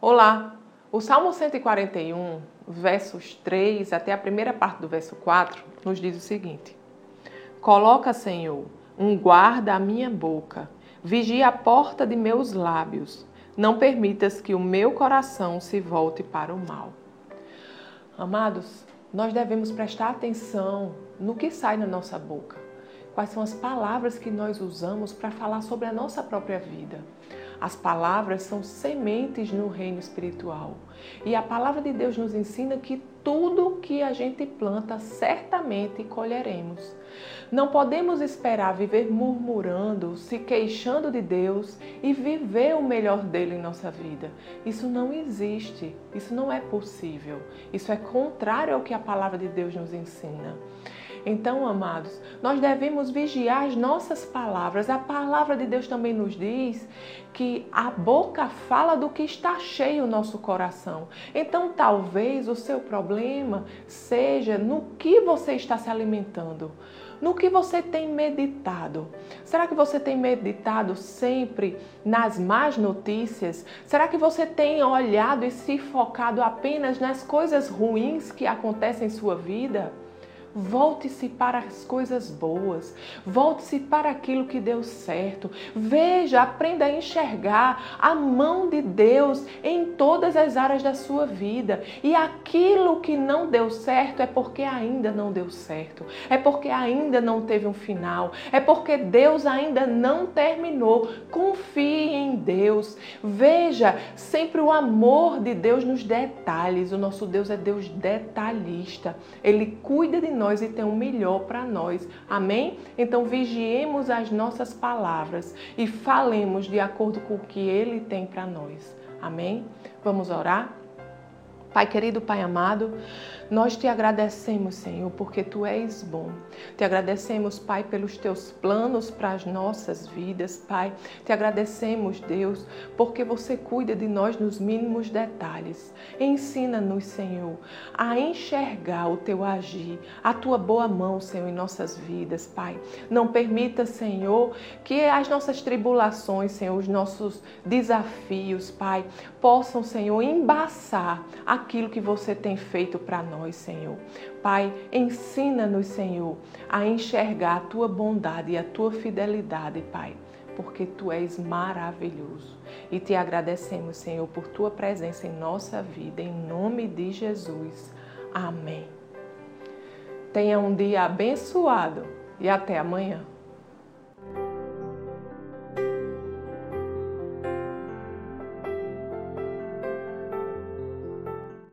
Olá! O Salmo 141, versos 3 até a primeira parte do verso 4, nos diz o seguinte: Coloca, Senhor, um guarda à minha boca, vigia a porta de meus lábios, não permitas que o meu coração se volte para o mal. Amados, nós devemos prestar atenção no que sai na nossa boca. Quais são as palavras que nós usamos para falar sobre a nossa própria vida? As palavras são sementes no reino espiritual. E a palavra de Deus nos ensina que tudo que a gente planta, certamente colheremos. Não podemos esperar viver murmurando, se queixando de Deus e viver o melhor dele em nossa vida. Isso não existe, isso não é possível. Isso é contrário ao que a palavra de Deus nos ensina. Então, amados, nós devemos vigiar as nossas palavras. A palavra de Deus também nos diz que a boca fala do que está cheio o nosso coração. Então, talvez o seu problema seja no que você está se alimentando. No que você tem meditado? Será que você tem meditado sempre nas más notícias? Será que você tem olhado e se focado apenas nas coisas ruins que acontecem em sua vida? Volte-se para as coisas boas, volte-se para aquilo que deu certo. Veja, aprenda a enxergar a mão de Deus em todas as áreas da sua vida. E aquilo que não deu certo é porque ainda não deu certo, é porque ainda não teve um final, é porque Deus ainda não terminou. Confie em Deus. Veja sempre o amor de Deus nos detalhes. O nosso Deus é Deus detalhista. Ele cuida de nós e tem o melhor para nós. Amém? Então vigiemos as nossas palavras e falemos de acordo com o que Ele tem para nós. Amém? Vamos orar? Pai querido, Pai amado, nós te agradecemos, Senhor, porque tu és bom. Te agradecemos, Pai, pelos teus planos para as nossas vidas, Pai. Te agradecemos, Deus, porque você cuida de nós nos mínimos detalhes. Ensina-nos, Senhor, a enxergar o teu agir, a tua boa mão, Senhor, em nossas vidas, Pai. Não permita, Senhor, que as nossas tribulações, Senhor, os nossos desafios, Pai, possam, Senhor, embaçar aquilo que você tem feito para nós Senhor. Pai, ensina-nos, Senhor, a enxergar a tua bondade e a tua fidelidade, Pai, porque tu és maravilhoso. E te agradecemos, Senhor, por tua presença em nossa vida, em nome de Jesus. Amém. Tenha um dia abençoado e até amanhã.